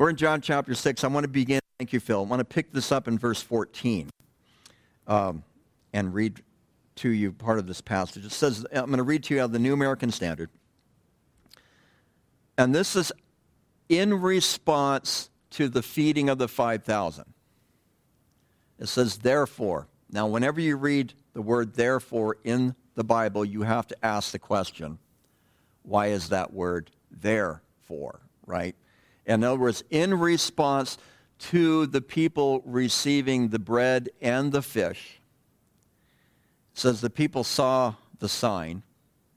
We're in John chapter 6. I want to begin, thank you, Phil. I want to pick this up in verse 14 um, and read to you part of this passage. It says, I'm going to read to you out of the New American Standard. And this is in response to the feeding of the 5,000. It says, therefore. Now, whenever you read the word therefore in the Bible, you have to ask the question, why is that word there for, right? In other words, in response to the people receiving the bread and the fish, says the people saw the sign,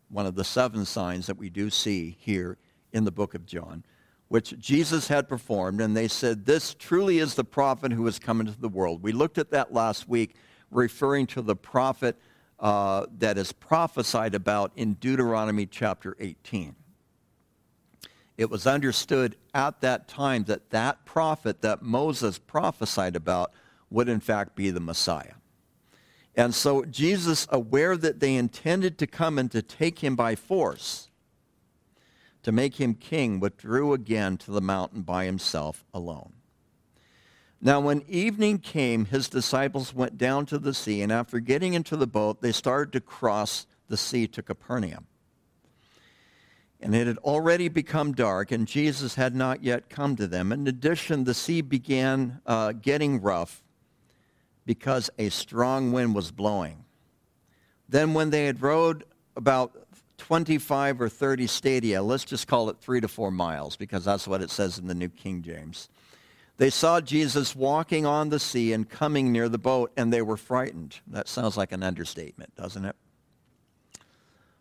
one of the seven signs that we do see here in the book of John, which Jesus had performed, and they said, This truly is the prophet who has come into the world. We looked at that last week, referring to the prophet uh, that is prophesied about in Deuteronomy chapter 18. It was understood at that time that that prophet that Moses prophesied about would in fact be the Messiah. And so Jesus, aware that they intended to come and to take him by force, to make him king, withdrew again to the mountain by himself alone. Now, when evening came, his disciples went down to the sea, and after getting into the boat, they started to cross the sea to Capernaum. And it had already become dark, and Jesus had not yet come to them. In addition, the sea began uh, getting rough because a strong wind was blowing. Then, when they had rowed about 25 or 30 stadia, let's just call it three to four miles, because that's what it says in the New King James, they saw Jesus walking on the sea and coming near the boat, and they were frightened. That sounds like an understatement, doesn't it?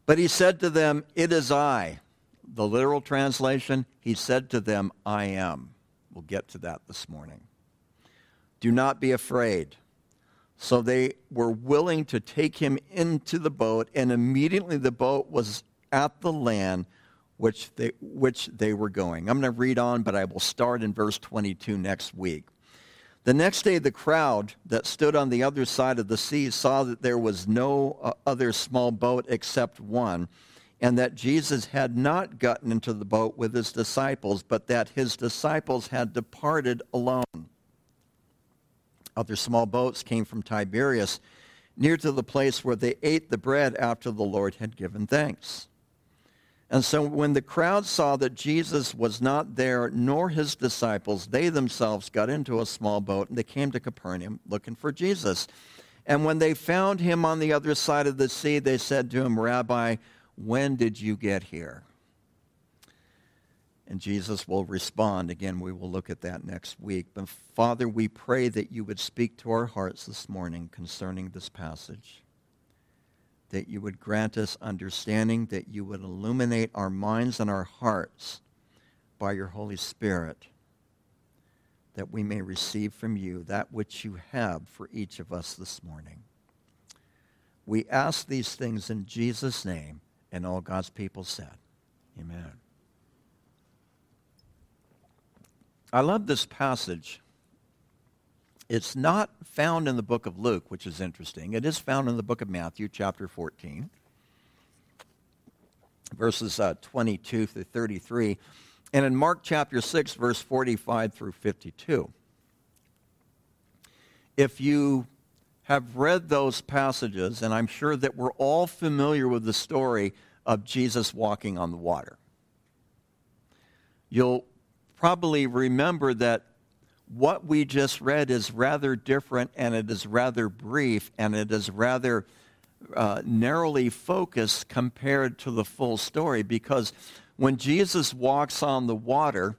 But he said to them, It is I. The literal translation, he said to them, I am. We'll get to that this morning. Do not be afraid. So they were willing to take him into the boat, and immediately the boat was at the land which they, which they were going. I'm going to read on, but I will start in verse 22 next week. The next day, the crowd that stood on the other side of the sea saw that there was no uh, other small boat except one, and that Jesus had not gotten into the boat with his disciples, but that his disciples had departed alone. Other small boats came from Tiberias, near to the place where they ate the bread after the Lord had given thanks. And so when the crowd saw that Jesus was not there, nor his disciples, they themselves got into a small boat and they came to Capernaum looking for Jesus. And when they found him on the other side of the sea, they said to him, Rabbi, when did you get here? And Jesus will respond. Again, we will look at that next week. But Father, we pray that you would speak to our hearts this morning concerning this passage. That you would grant us understanding, that you would illuminate our minds and our hearts by your Holy Spirit, that we may receive from you that which you have for each of us this morning. We ask these things in Jesus' name, and all God's people said, Amen. I love this passage. It's not found in the book of Luke, which is interesting. It is found in the book of Matthew, chapter 14, verses uh, 22 through 33, and in Mark chapter 6, verse 45 through 52. If you have read those passages, and I'm sure that we're all familiar with the story of Jesus walking on the water, you'll probably remember that what we just read is rather different and it is rather brief and it is rather uh, narrowly focused compared to the full story because when Jesus walks on the water,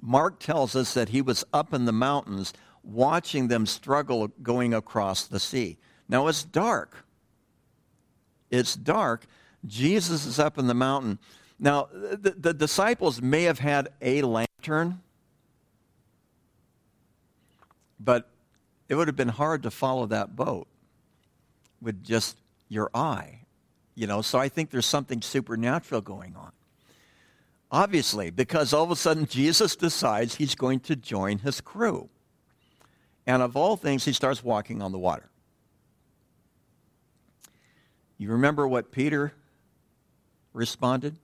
Mark tells us that he was up in the mountains watching them struggle going across the sea. Now it's dark. It's dark. Jesus is up in the mountain. Now, the, the disciples may have had a lantern, but it would have been hard to follow that boat with just your eye. You know, so I think there's something supernatural going on. Obviously, because all of a sudden Jesus decides he's going to join his crew. And of all things, he starts walking on the water. You remember what Peter responded?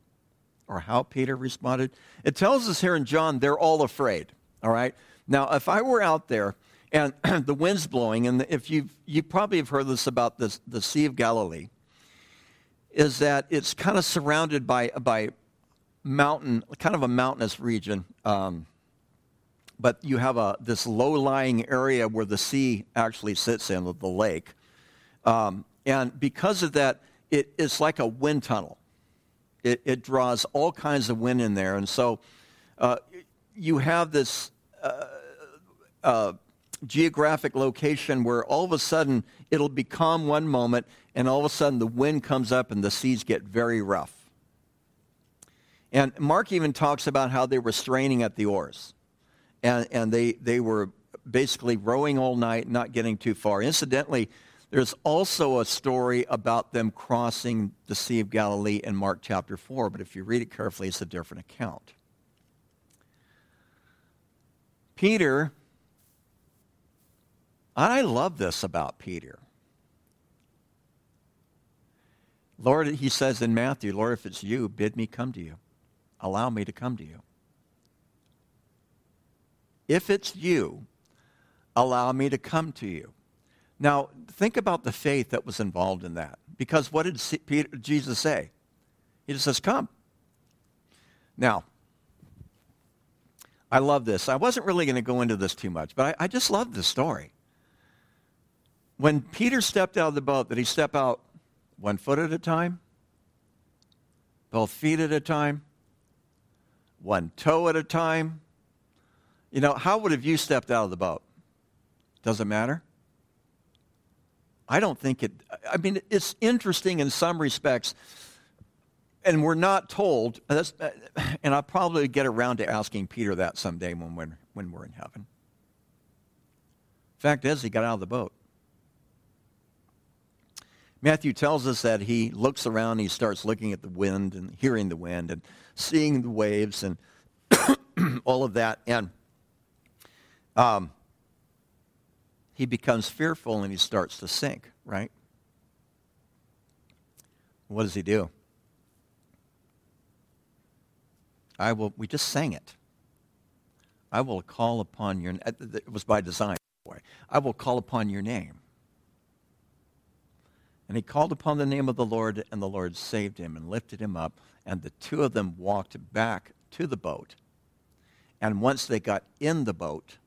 or how Peter responded? It tells us here in John they're all afraid, all right? Now, if I were out there and the wind's blowing, and if you you probably have heard this about this, the Sea of Galilee, is that it's kind of surrounded by, by mountain, kind of a mountainous region. Um, but you have a, this low-lying area where the sea actually sits in, the lake. Um, and because of that, it, it's like a wind tunnel. It, it, draws all kinds of wind in there. And so uh, you have this uh, uh, geographic location where all of a sudden it'll be calm one moment, and all of a sudden the wind comes up and the seas get very rough. And Mark even talks about how they were straining at the oars. And, and they, they were basically rowing all night, not getting too far. Incidentally, there's also a story about them crossing the Sea of Galilee in Mark chapter 4, but if you read it carefully, it's a different account. Peter, and I love this about Peter. Lord, he says in Matthew, Lord, if it's you, bid me come to you. Allow me to come to you. If it's you, allow me to come to you. Now, think about the faith that was involved in that. Because what did Peter, Jesus say? He just says, Come. Now, I love this. I wasn't really going to go into this too much, but I, I just love this story. When Peter stepped out of the boat, did he step out one foot at a time? Both feet at a time? One toe at a time? You know, how would have you stepped out of the boat? Does it matter? I don't think it, I mean, it's interesting in some respects, and we're not told, and I'll probably get around to asking Peter that someday when we're, when we're in heaven. Fact is, he got out of the boat. Matthew tells us that he looks around, he starts looking at the wind and hearing the wind and seeing the waves and all of that. And um, he becomes fearful and he starts to sink, right? What does he do? I will, we just sang it. I will call upon your, it was by design, by I will call upon your name. And he called upon the name of the Lord, and the Lord saved him and lifted him up. And the two of them walked back to the boat. And once they got in the boat,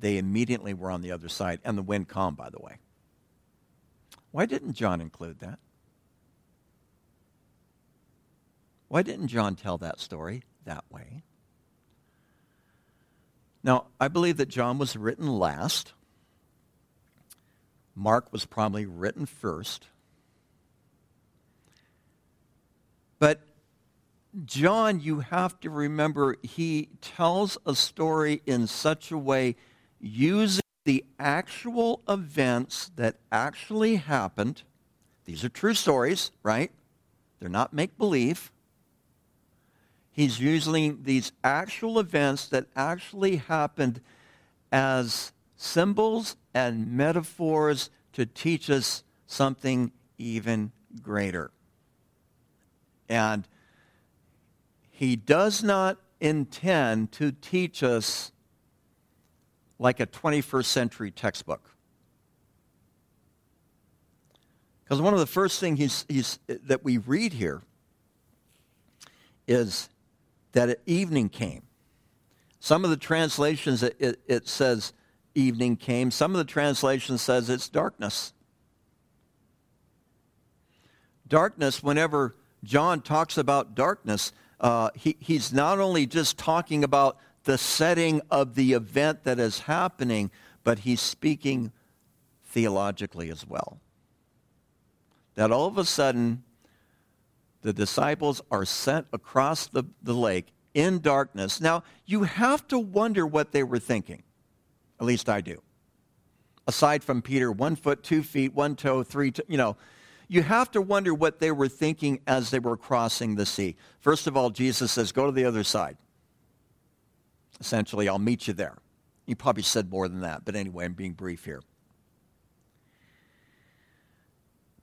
they immediately were on the other side. And the wind calmed, by the way. Why didn't John include that? Why didn't John tell that story that way? Now, I believe that John was written last. Mark was probably written first. But John, you have to remember, he tells a story in such a way using the actual events that actually happened. These are true stories, right? They're not make believe. He's using these actual events that actually happened as symbols and metaphors to teach us something even greater. And he does not intend to teach us like a 21st century textbook. Because one of the first things he's, he's, that we read here is that evening came. Some of the translations, it, it, it says evening came. Some of the translations says it's darkness. Darkness, whenever John talks about darkness, uh, he, he's not only just talking about the setting of the event that is happening, but he's speaking theologically as well. That all of a sudden, the disciples are sent across the, the lake in darkness. Now, you have to wonder what they were thinking. At least I do. Aside from Peter, one foot, two feet, one toe, three, you know, you have to wonder what they were thinking as they were crossing the sea. First of all, Jesus says, go to the other side. Essentially, I'll meet you there. He probably said more than that, but anyway, I'm being brief here.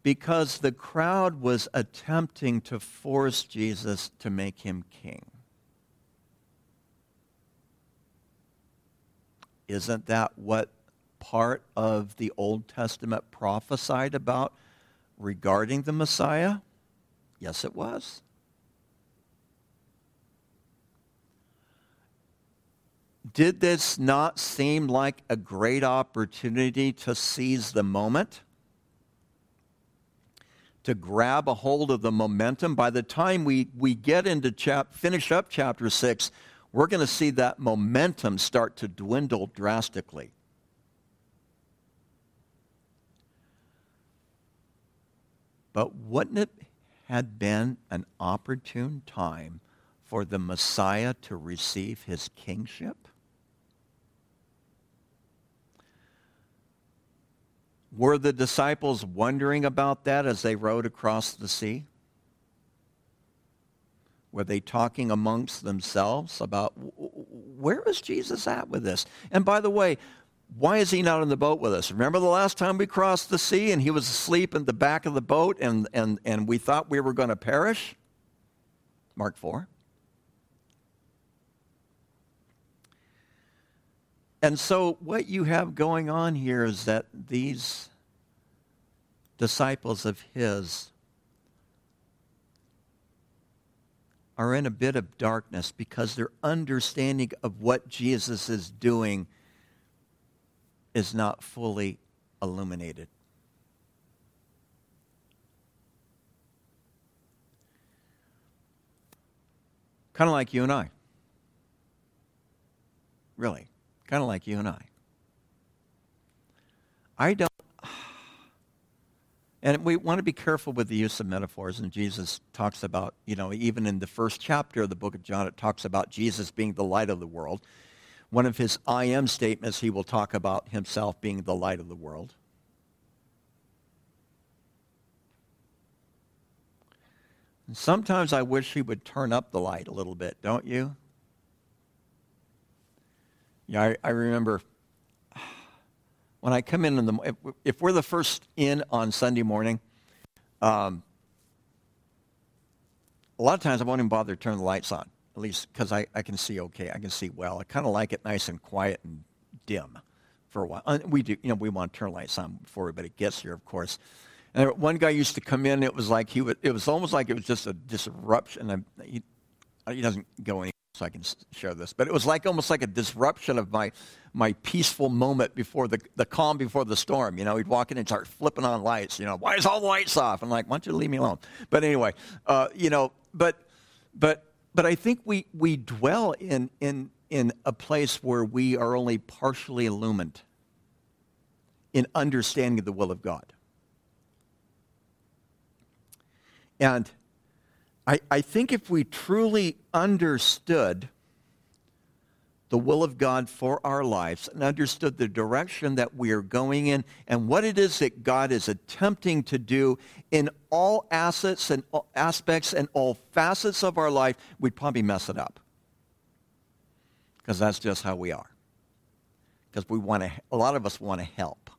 because the crowd was attempting to force Jesus to make him king. Isn't that what part of the Old Testament prophesied about regarding the Messiah? Yes, it was. Did this not seem like a great opportunity to seize the moment? To grab a hold of the momentum? By the time we, we get into chap, finish up chapter 6, we're going to see that momentum start to dwindle drastically. But wouldn't it have been an opportune time for the Messiah to receive his kingship? Were the disciples wondering about that as they rowed across the sea? Were they talking amongst themselves about where is Jesus at with this? And by the way, why is he not in the boat with us? Remember the last time we crossed the sea and he was asleep in the back of the boat and, and, and we thought we were going to perish? Mark 4. And so, what you have going on here is that these disciples of his are in a bit of darkness because their understanding of what Jesus is doing is not fully illuminated. Kind of like you and I. Really kind of like you and I. I don't, and we want to be careful with the use of metaphors. And Jesus talks about, you know, even in the first chapter of the book of John, it talks about Jesus being the light of the world. One of his I am statements, he will talk about himself being the light of the world. And sometimes I wish he would turn up the light a little bit, don't you? Yeah, I, I remember when I come in in the if, if, we're the first in on Sunday morning, um, a lot of times I won't even bother to turn the lights on, at least because I, I can see okay. I can see well. I kind of like it nice and quiet and dim for a while. And we do, you know, we want to turn lights on before everybody gets here, of course. And one guy used to come in. It was like he would. It was almost like it was just a disruption. He, he doesn't go any so I can share this. But it was like almost like a disruption of my, my peaceful moment before the, the calm before the storm. You know, he'd walk in and start flipping on lights. You know, why is all the lights off? I'm like, why don't you leave me alone? But anyway, uh, you know, but, but, but I think we, we dwell in, in, in a place where we are only partially illumined in understanding the will of God. And I, I think if we truly understood the will of God for our lives and understood the direction that we are going in and what it is that God is attempting to do in all assets and aspects and all facets of our life, we'd probably mess it up. Because that's just how we are. Because we want to, a lot of us want to help.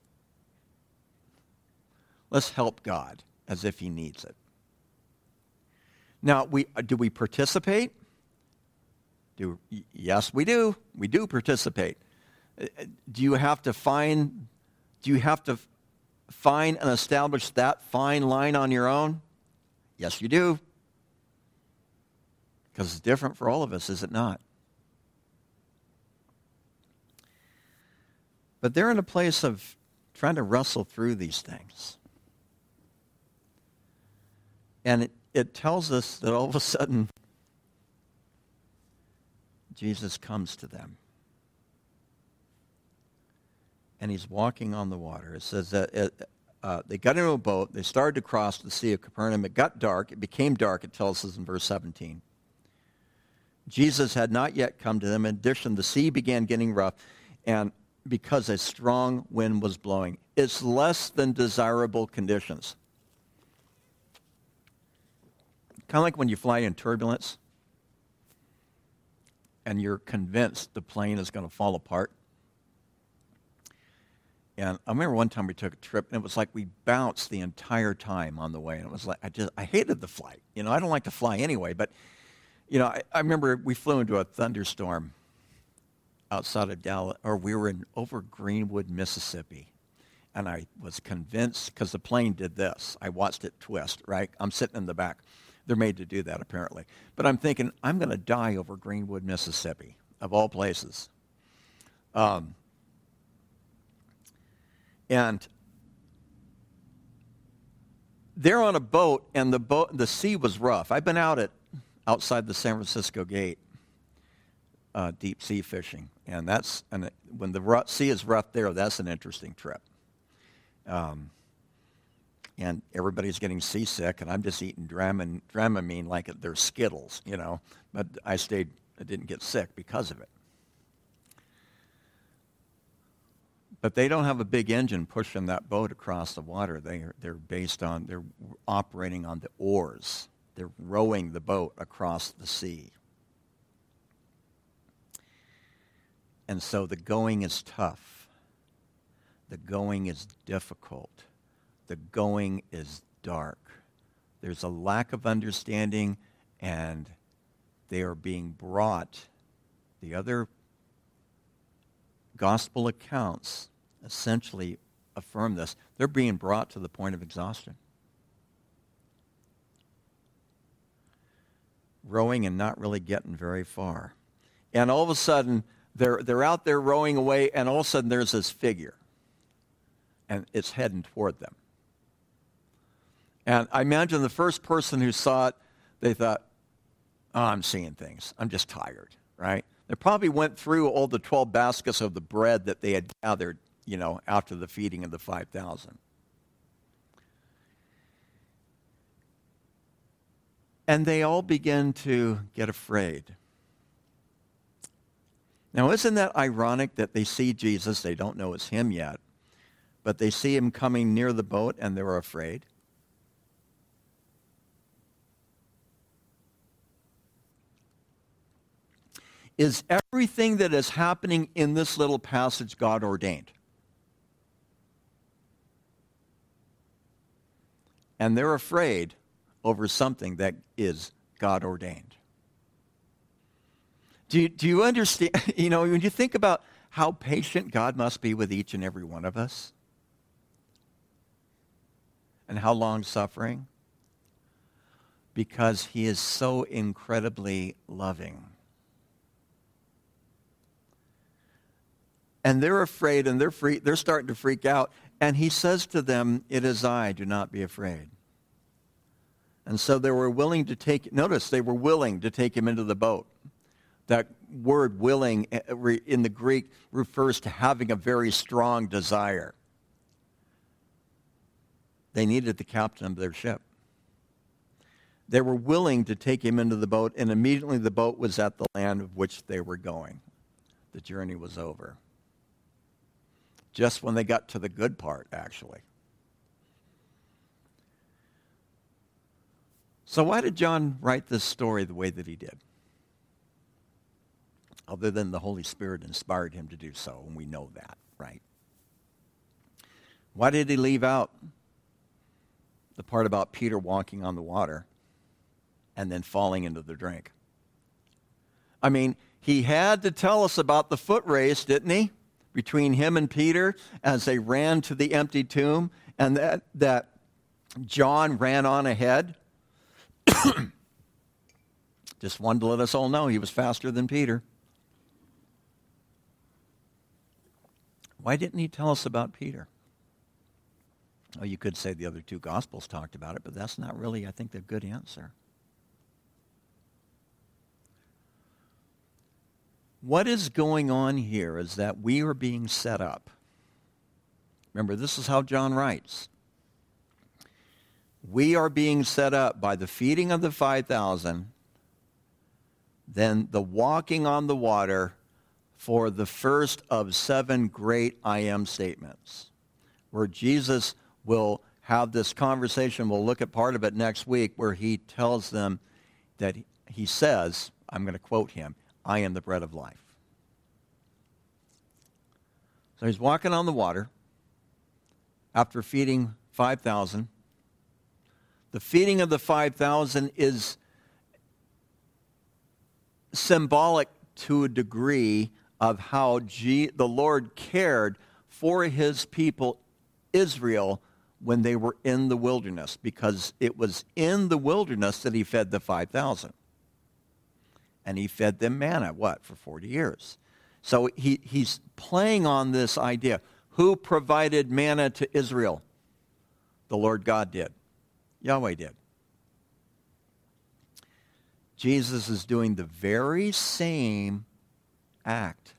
Let's help God as if he needs it. Now, we, uh, do we participate? Do, yes, we do. We do participate. Uh, uh, do you have to find, do you have to find and establish that fine line on your own? Yes, you do. Because it's different for all of us, is it not? But they're in a place of trying to wrestle through these things. And it, it tells us that all of a sudden, Jesus comes to them. And he's walking on the water. It says that it, uh, they got into a boat. They started to cross the Sea of Capernaum. It got dark. It became dark, it tells us in verse 17. Jesus had not yet come to them. In addition, the sea began getting rough, and because a strong wind was blowing. It's less than desirable conditions. Kind of like when you fly in turbulence and you're convinced the plane is going to fall apart. And I remember one time we took a trip, and it was like we bounced the entire time on the way. And it was like, I just, I hated the flight. You know, I don't like to fly anyway, but, you know, I, I remember we flew into a thunderstorm outside of Dallas, or we were in over Greenwood, Mississippi. And I was convinced, because the plane did this. I watched it twist, right? I'm sitting in the back. They're made to do that, apparently. But I'm thinking, I'm going to die over Greenwood, Mississippi, of all places. Um, and they're on a boat, and the boat, the sea was rough. I've been out at outside the San Francisco Gate, uh, deep sea fishing, and that's and when the sea is rough there, that's an interesting trip. Um, and everybody's getting seasick, and I'm just eating Dramamine, like they're Skittles, you know. But I stayed, I didn't get sick because of it. But they don't have a big engine pushing that boat across the water. They are, they're based on, they're operating on the oars. They're rowing the boat across the sea. And so the going is tough. The going is difficult. The going is dark. There's a lack of understanding, and they are being brought. The other gospel accounts essentially affirm this. They're being brought to the point of exhaustion. Rowing and not really getting very far. And all of a sudden, they're, they're out there rowing away, and all of a sudden there's this figure. And it's heading toward them. And I imagine the first person who saw it, they thought, oh, I'm seeing things. I'm just tired, right? They probably went through all the 12 baskets of the bread that they had gathered, you know, after the feeding of the 5,000. And they all begin to get afraid. Now, isn't that ironic that they see Jesus? They don't know it's him yet, but they see him coming near the boat and they're afraid. Is everything that is happening in this little passage God ordained? And they're afraid over something that is God ordained. Do you, do you understand? You know, when you think about how patient God must be with each and every one of us, and how long suffering? Because he is so incredibly loving. And they're afraid and they're free, they're starting to freak out. And he says to them, It is I, do not be afraid. And so they were willing to take, notice they were willing to take him into the boat. That word willing eh, in the Greek refers to having a very strong desire. They needed the captain of their ship. They were willing to take him into the boat, and immediately the boat was at the land of which they were going. The journey was over just when they got to the good part, actually. So, why did John write this story the way that he did? Other than the Holy Spirit inspired him to do so, and we know that, right? Why did he leave out the part about Peter walking on the water and then falling into the drink? I mean, he had to tell us about the foot race, didn't he? Between him and Peter as they ran to the empty tomb, and that, that John ran on ahead. Just wanted to let us all know he was faster than Peter. Why didn't he tell us about Peter? Oh, you could say the other two Gospels talked about it, but that's not really, I think, the good answer. What is going on here is that we are being set up. Remember, this is how John writes. We are being set up by the feeding of the 5,000, then the walking on the water for the first of seven great I am statements, where Jesus will have this conversation. We'll look at part of it next week where he tells them that he says, I'm going to quote him, I am the bread of life. So he's walking on the water. after feeding 5,000. The feeding of the 5,000 is symbolic to a degree of how G- the Lord cared for his people, Israel, when they were in the wilderness, because it was in the wilderness that he fed the 5,000. And he fed them manna, what, for 40 years. So he, he's playing on this idea. Who provided manna to Israel? The Lord God did. Yahweh did. Jesus is doing the very same act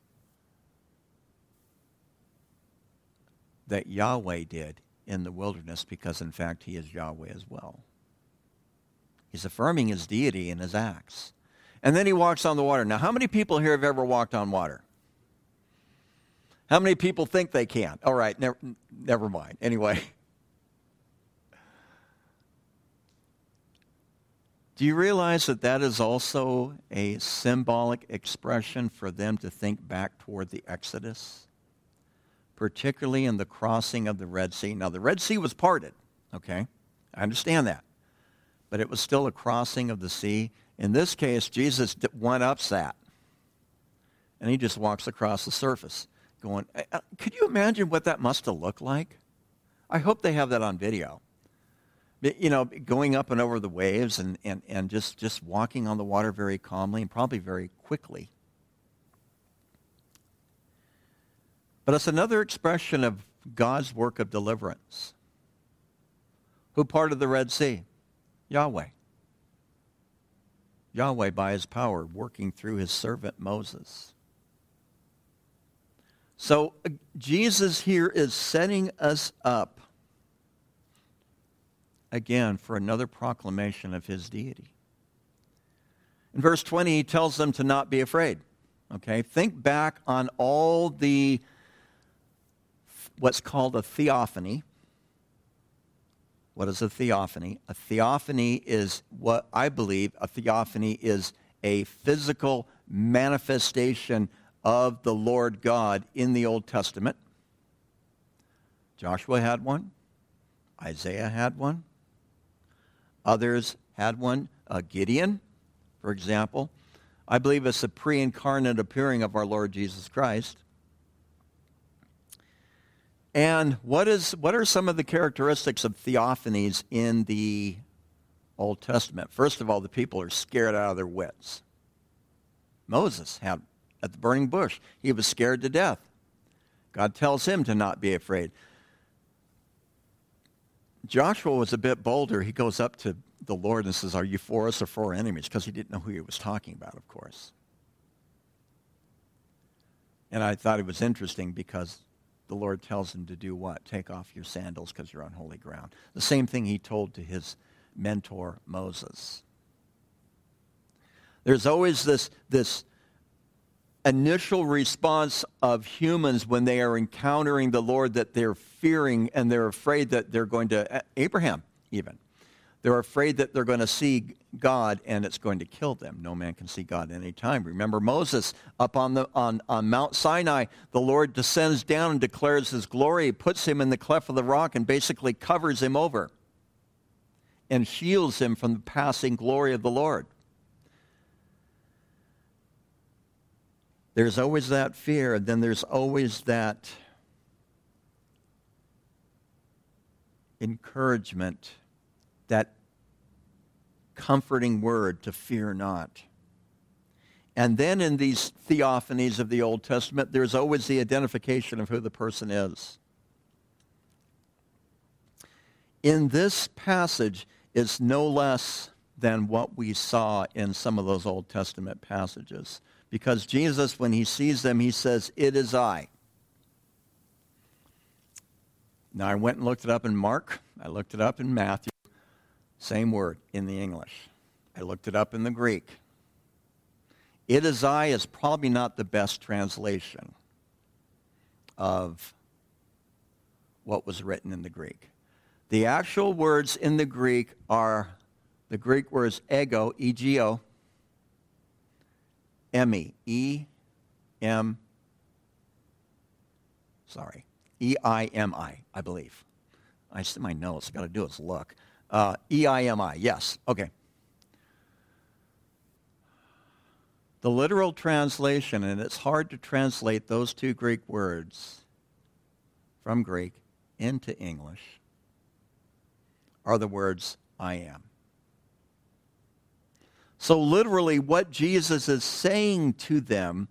that Yahweh did in the wilderness because, in fact, he is Yahweh as well. He's affirming his deity in his acts. And then he walks on the water. Now, how many people here have ever walked on water? How many people think they can? All right, never, never mind. Anyway. Do you realize that that is also a symbolic expression for them to think back toward the Exodus? Particularly in the crossing of the Red Sea. Now, the Red Sea was parted, okay? I understand that. But it was still a crossing of the sea. In this case, Jesus went up that. And he just walks across the surface going, uh, uh, could you imagine what that must have looked like? I hope they have that on video you know, going up and over the waves and, and, and just, just walking on the water very calmly and probably very quickly. But it's another expression of God's work of deliverance. Who parted the Red Sea? Yahweh. Yahweh, by his power, working through his servant Moses. So uh, Jesus here is setting us up again for another proclamation of his deity. In verse 20, he tells them to not be afraid. Okay? Think back on all the, what's called a theophany. What is a theophany? A theophany is what I believe a theophany is a physical manifestation of the Lord God in the Old Testament. Joshua had one. Isaiah had one. Others had one. Uh, Gideon, for example. I believe it's a pre incarnate appearing of our Lord Jesus Christ. And what, is, what are some of the characteristics of theophanies in the Old Testament? First of all, the people are scared out of their wits. Moses had at the burning bush, he was scared to death. God tells him to not be afraid. Joshua was a bit bolder. He goes up to the Lord and says, Are you for us or for our enemies? Because he didn't know who he was talking about, of course. And I thought it was interesting because the Lord tells him to do what? Take off your sandals because you're on holy ground. The same thing he told to his mentor, Moses. There's always this, this initial response of humans when they are encountering the Lord that they're fearing and they're afraid that they're going to, Abraham even, they're afraid that they're going to see God and it's going to kill them. No man can see God any time. Remember Moses up on, the, on, on Mount Sinai, the Lord descends down and declares his glory, puts him in the cleft of the rock and basically covers him over and shields him from the passing glory of the Lord. There's always that fear, and then there's always that encouragement, that comforting word to fear not. And then in these theophanies of the Old Testament, there's always the identification of who the person is. In this passage, it's no less than what we saw in some of those Old Testament passages because Jesus, when he sees them, he says, It is I. Now, I went and looked it up in Mark. I looked it up in Matthew. Same word in the English. I looked it up in the Greek. It is I is probably not the best translation of what was written in the Greek. The actual words in the Greek are the Greek words ego, E-G-O, eimi, E M, sorry, E I M I, I believe. I see my notes. I got to do is look. Uh, E-I-M-I, yes. Okay. The literal translation, and it's hard to translate those two Greek words from Greek into English, are the words, I am. So, literally, what Jesus is saying to them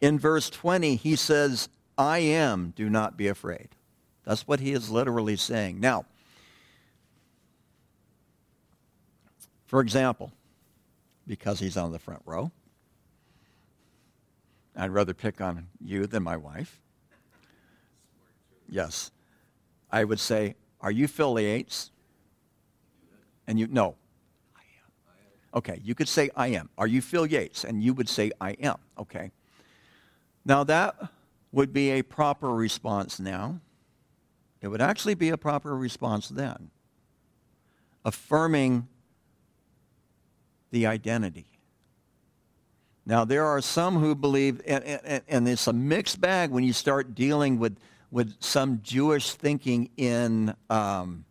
in verse 20, he says, I am, do not be afraid. That's what he is literally saying. Now, for example, because he's on the front row, I'd rather pick on you than my wife. Yes. I would say, Are you Phil Yates? And you, no. I am. Okay, you could say, I am. Are you Phil Yates? And you would say, I am. Okay. Now that would be a proper response now. It would actually be a proper response then, affirming the identity. Now, there are some who believe, and, and, and, it's a mixed bag when you start dealing with, with some Jewish thinking in um,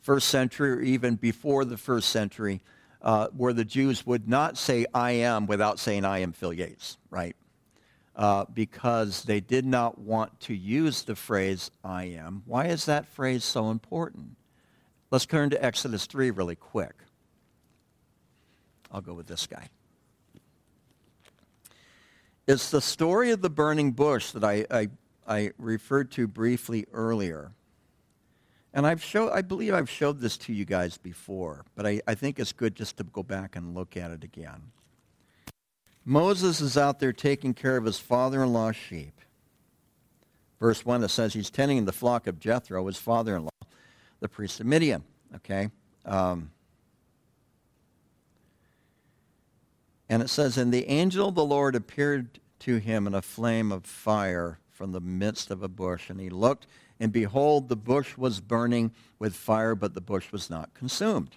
first century or even before the first century, uh, where the Jews would not say I am without saying I am Phil Yates, right? uh, because they did not want to use the phrase I am. Why is that phrase so important? Let's turn to Exodus 3 really quick. I'll go with this guy. It's the story of the burning bush that I, I, I referred to briefly earlier. And I've show, I believe I've showed this to you guys before, but I, I think it's good just to go back and look at it again. Moses is out there taking care of his father-in-law's sheep. Verse 1, it says he's tending the flock of Jethro, his father-in-law, the priest of Midian. Okay? Um, and it says, And the angel of the Lord appeared to him in a flame of fire from the midst of a bush. And he looked, and behold, the bush was burning with fire, but the bush was not consumed.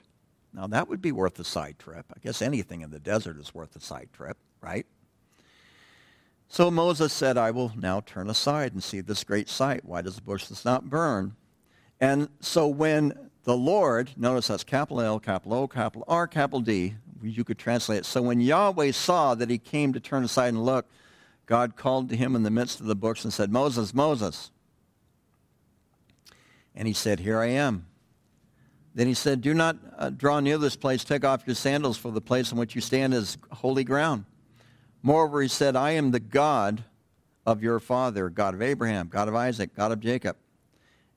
Now, that would be worth a side trip. I guess anything in the desert is worth a side trip right? So Moses said, I will now turn aside and see this great sight. Why does the bush not burn? And so when the Lord, notice that's capital L, capital O, capital R, capital D, you could translate it. So when Yahweh saw that he came to turn aside and look, God called to him in the midst of the books and said, Moses, Moses. And he said, Here I am. Then he said, Do not uh, draw near this place. Take off your sandals, for the place on which you stand is holy ground. Moreover, he said, I am the God of your father, God of Abraham, God of Isaac, God of Jacob.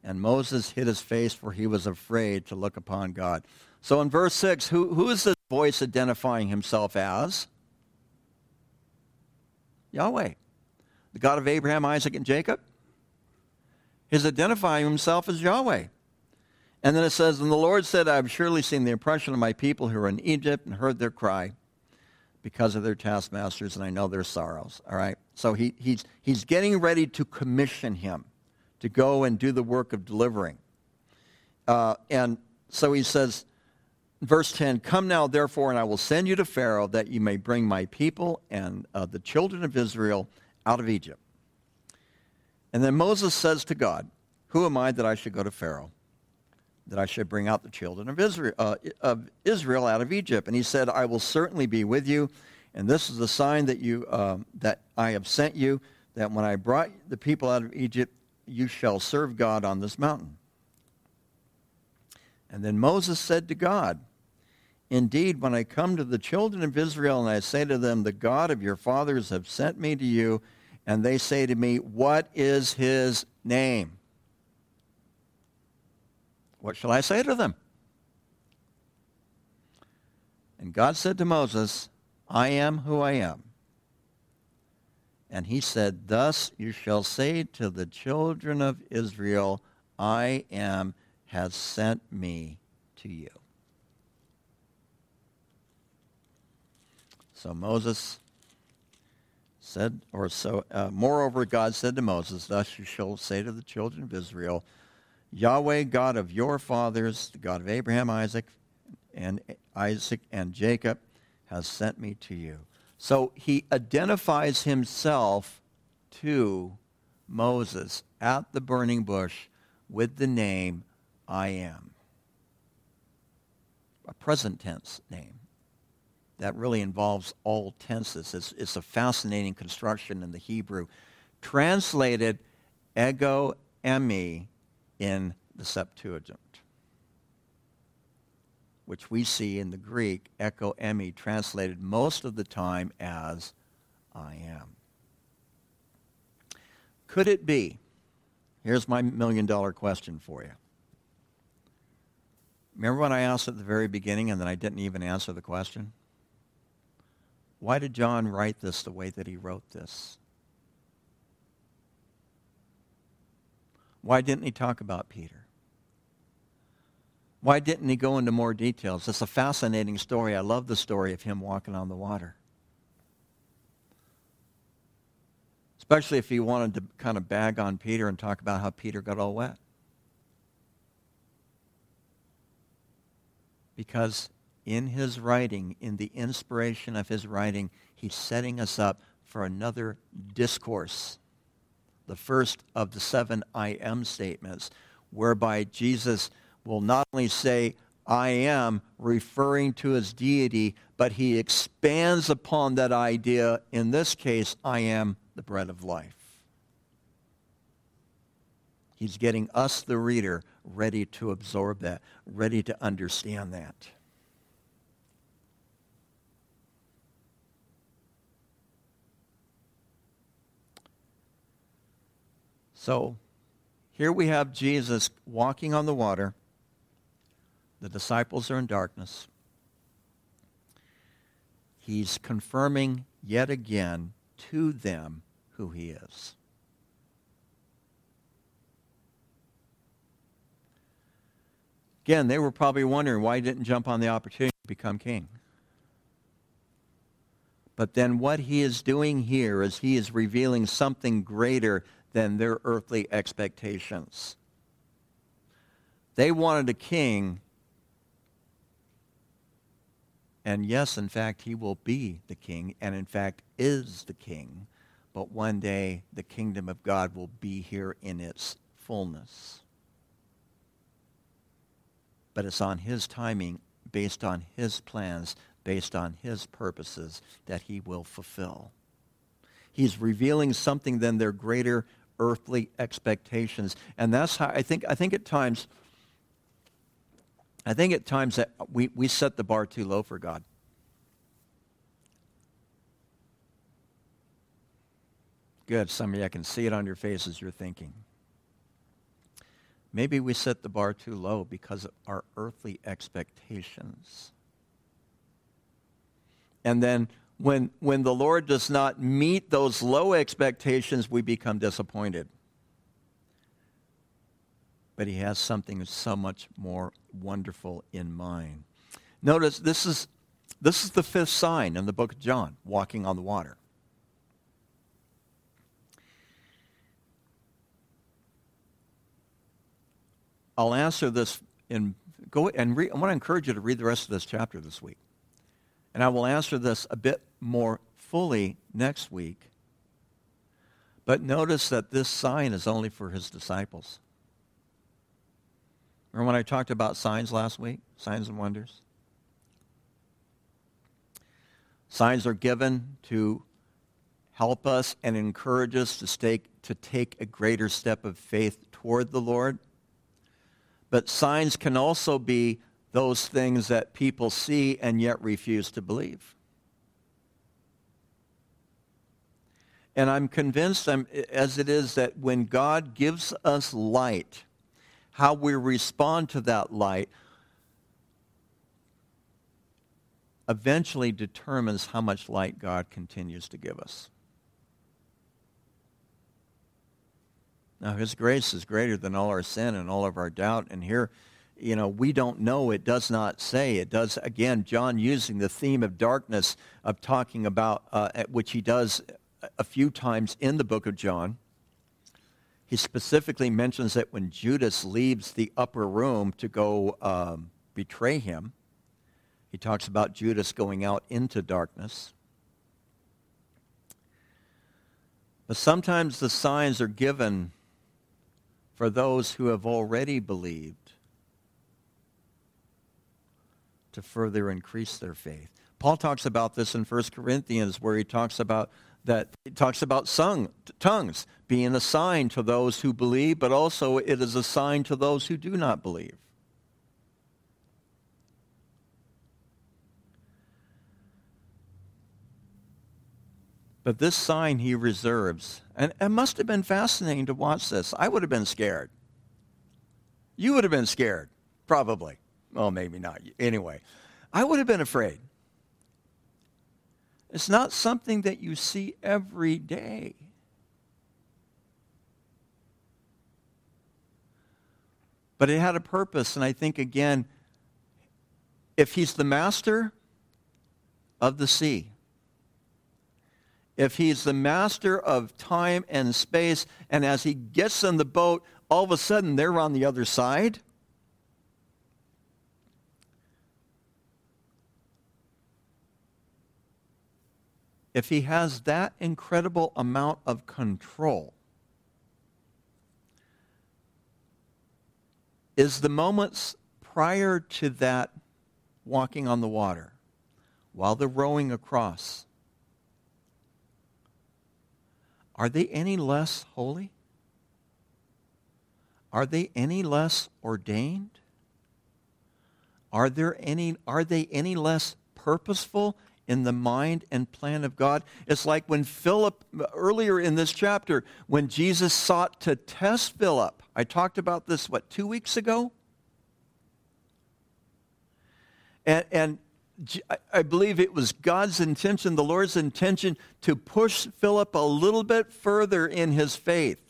And Moses hid his face, for he was afraid to look upon God. So in verse 6, who, who is this voice identifying himself as? Yahweh, the God of Abraham, Isaac, and Jacob. He's identifying himself as Yahweh. And then it says, And the Lord said, I have surely seen the oppression of my people who are in Egypt and heard their cry because of their taskmasters, and I know their sorrows. All right? So he, he's, he's getting ready to commission him to go and do the work of delivering. Uh, and so he says, verse 10 Come now, therefore, and I will send you to Pharaoh that you may bring my people and uh, the children of Israel out of Egypt. And then Moses says to God, Who am I that I should go to Pharaoh? that I should bring out the children of Israel, uh, of Israel out of Egypt. And he said, I will certainly be with you. And this is the sign that, you, uh, that I have sent you, that when I brought the people out of Egypt, you shall serve God on this mountain. And then Moses said to God, Indeed, when I come to the children of Israel and I say to them, The God of your fathers have sent me to you, and they say to me, What is his name? What shall I say to them? And God said to Moses, I am who I am. And he said, Thus you shall say to the children of Israel, I am has sent me to you. So Moses said, or so, uh, moreover, God said to Moses, Thus you shall say to the children of Israel, Yahweh, God of your fathers, the God of Abraham, Isaac, and Isaac and Jacob, has sent me to you. So he identifies himself to Moses at the burning bush with the name I am. A present tense name. That really involves all tenses. It's, it's a fascinating construction in the Hebrew. Translated ego eimi in the Septuagint, which we see in the Greek, ego eimi, translated most of the time as I am. Could it be? Here's my million dollar question for you. Remember when I asked at the very beginning and then I didn't even answer the question? Why did John write this the way that he wrote this? Why didn't he talk about Peter? Why didn't he go into more details? It's a fascinating story. I love the story of him walking on the water. Especially if he wanted to kind of bag on Peter and talk about how Peter got all wet. Because in his writing, in the inspiration of his writing, he's setting us up for another discourse. The first of the seven I am statements, whereby Jesus will not only say, I am, referring to his deity, but he expands upon that idea. In this case, I am the bread of life. He's getting us, the reader, ready to absorb that, ready to understand that. So here we have Jesus walking on the water. The disciples are in darkness. He's confirming yet again to them who he is. Again, they were probably wondering why he didn't jump on the opportunity to become king. But then what he is doing here is he is revealing something greater than their earthly expectations. They wanted a king, and yes, in fact, he will be the king, and in fact is the king but one day the kingdom of God will be here in its fullness. But it's on his timing, based on his plans, based on his purposes that he will fulfill. He's revealing something than their greater earthly expectations. And that's how I think I think at times I think at times that we, we set the bar too low for God. Good. Some of you, I can see it on your faces. You're thinking. Maybe we set the bar too low because of our earthly expectations. And then when, when the Lord does not meet those low expectations, we become disappointed. But he has something so much more wonderful in mind. Notice this is, this is the fifth sign in the book of John, walking on the water. I'll answer this in go and read, I want to encourage you to read the rest of this chapter this week. And I will answer this a bit more fully next week. But notice that this sign is only for his disciples. Remember when I talked about signs last week? Signs and wonders? Signs are given to help us and encourage us to take, to take a greater step of faith toward the Lord. But signs can also be those things that people see and yet refuse to believe. And I'm convinced, as it is, that when God gives us light, how we respond to that light eventually determines how much light God continues to give us. Now, His grace is greater than all our sin and all of our doubt. And here, you know, we don't know. It does not say. It does, again, John using the theme of darkness of talking about, uh, which he does a few times in the book of John. He specifically mentions that when Judas leaves the upper room to go um, betray him, he talks about Judas going out into darkness. But sometimes the signs are given for those who have already believed to further increase their faith. Paul talks about this in 1 Corinthians where he talks about that he talks about sung, tongues being a sign to those who believe, but also it is a sign to those who do not believe. But this sign he reserves. And it must have been fascinating to watch this. I would have been scared. You would have been scared, probably. Well, maybe not. Anyway, I would have been afraid. It's not something that you see every day. But it had a purpose, and I think, again, if he's the master of the sea, if he's the master of time and space, and as he gets in the boat, all of a sudden they're on the other side. If he has that incredible amount of control, is the moments prior to that walking on the water, while they're rowing across, Are they any less holy? Are they any less ordained? Are, there any, are they any less purposeful in the mind and plan of God? It's like when Philip, earlier in this chapter, when Jesus sought to test Philip. I talked about this, what, two weeks ago? And, and I believe it was God's intention, the Lord's intention, to push Philip a little bit further in his faith.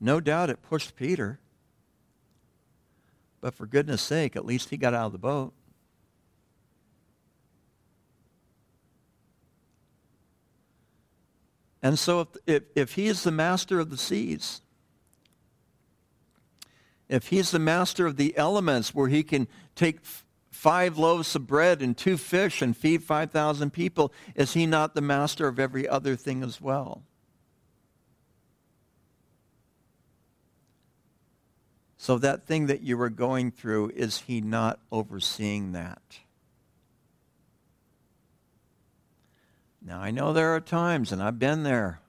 No doubt it pushed Peter. But for goodness sake, at least he got out of the boat. And so if, if, if he is the master of the seas, if he's the master of the elements where he can take five loaves of bread and two fish and feed 5,000 people, is he not the master of every other thing as well? So, that thing that you were going through, is he not overseeing that? Now, I know there are times, and I've been there,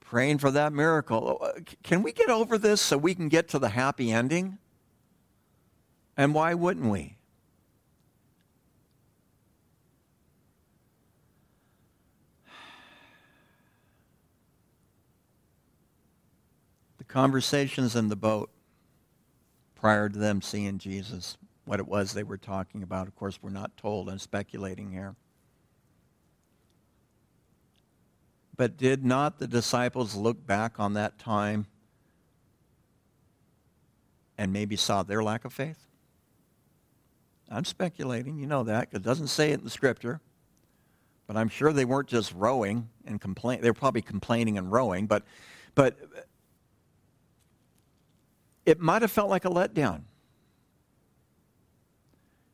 praying for that miracle. Uh, can we get over this so we can get to the happy ending? And why wouldn't we? Conversations in the boat prior to them seeing Jesus, what it was they were talking about, of course, we're not told. I'm speculating here. But did not the disciples look back on that time and maybe saw their lack of faith? I'm speculating. You know that. It doesn't say it in the scripture. But I'm sure they weren't just rowing and complain. They were probably complaining and rowing. But, but it might have felt like a letdown.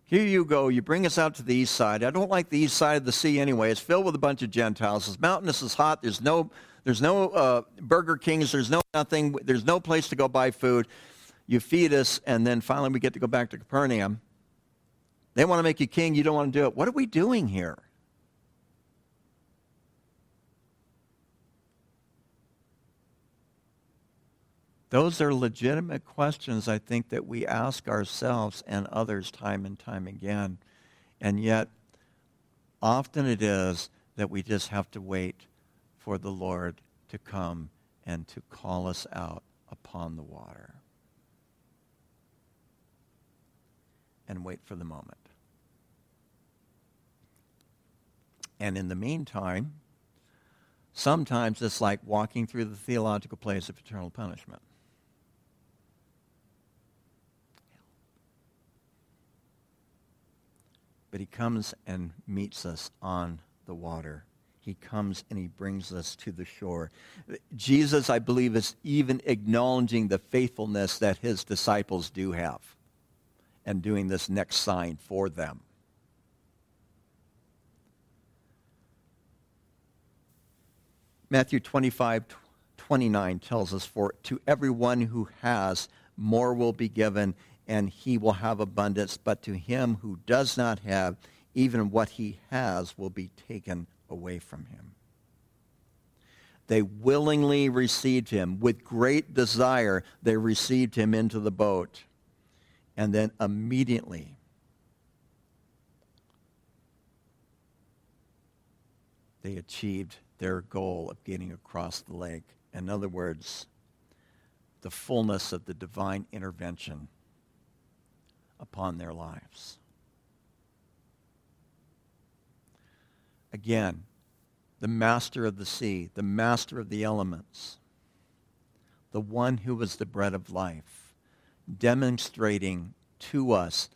Here you go. You bring us out to the east side. I don't like the east side of the sea anyway. It's filled with a bunch of Gentiles. It's mountainous. It's hot. There's no, there's no uh, Burger Kings. There's no nothing. There's no place to go buy food. You feed us, and then finally we get to go back to Capernaum. They want to make you king. You don't want to do it. What are we doing here? Those are legitimate questions, I think, that we ask ourselves and others time and time again. And yet, often it is that we just have to wait for the Lord to come and to call us out upon the water. And wait for the moment. And in the meantime, sometimes it's like walking through the theological place of eternal punishment. But he comes and meets us on the water. He comes and he brings us to the shore. Jesus, I believe, is even acknowledging the faithfulness that his disciples do have and doing this next sign for them. Matthew 25, 29 tells us, For to everyone who has, more will be given, and he will have abundance. But to him who does not have, even what he has will be taken away from him. They willingly received him. With great desire, they received him into the boat. And then immediately, they achieved their goal of getting across the lake. In other words, the fullness of the divine intervention upon their lives. Again, the master of the sea, the master of the elements, the one who was the bread of life, demonstrating to us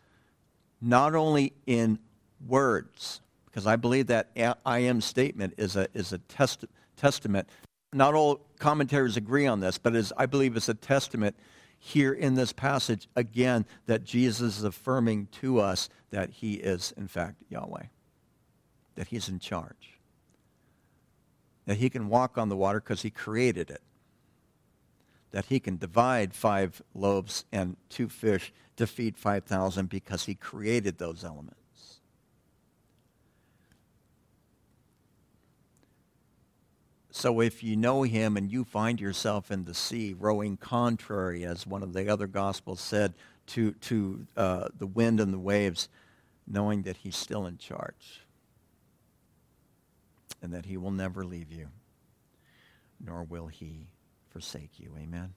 not only in words, because I believe that I am statement is a, is a test, testament. Not all commentaries agree on this, but is, I believe it's a testament here in this passage, again, that Jesus is affirming to us that he is, in fact, Yahweh, that he's in charge, that he can walk on the water because he created it, that he can divide five loaves and two fish to feed 5,000 because he created those elements. So if you know him and you find yourself in the sea, rowing contrary, as one of the other gospels said, to, to uh, the wind and the waves, knowing that he's still in charge and that he will never leave you, nor will he forsake you. Amen.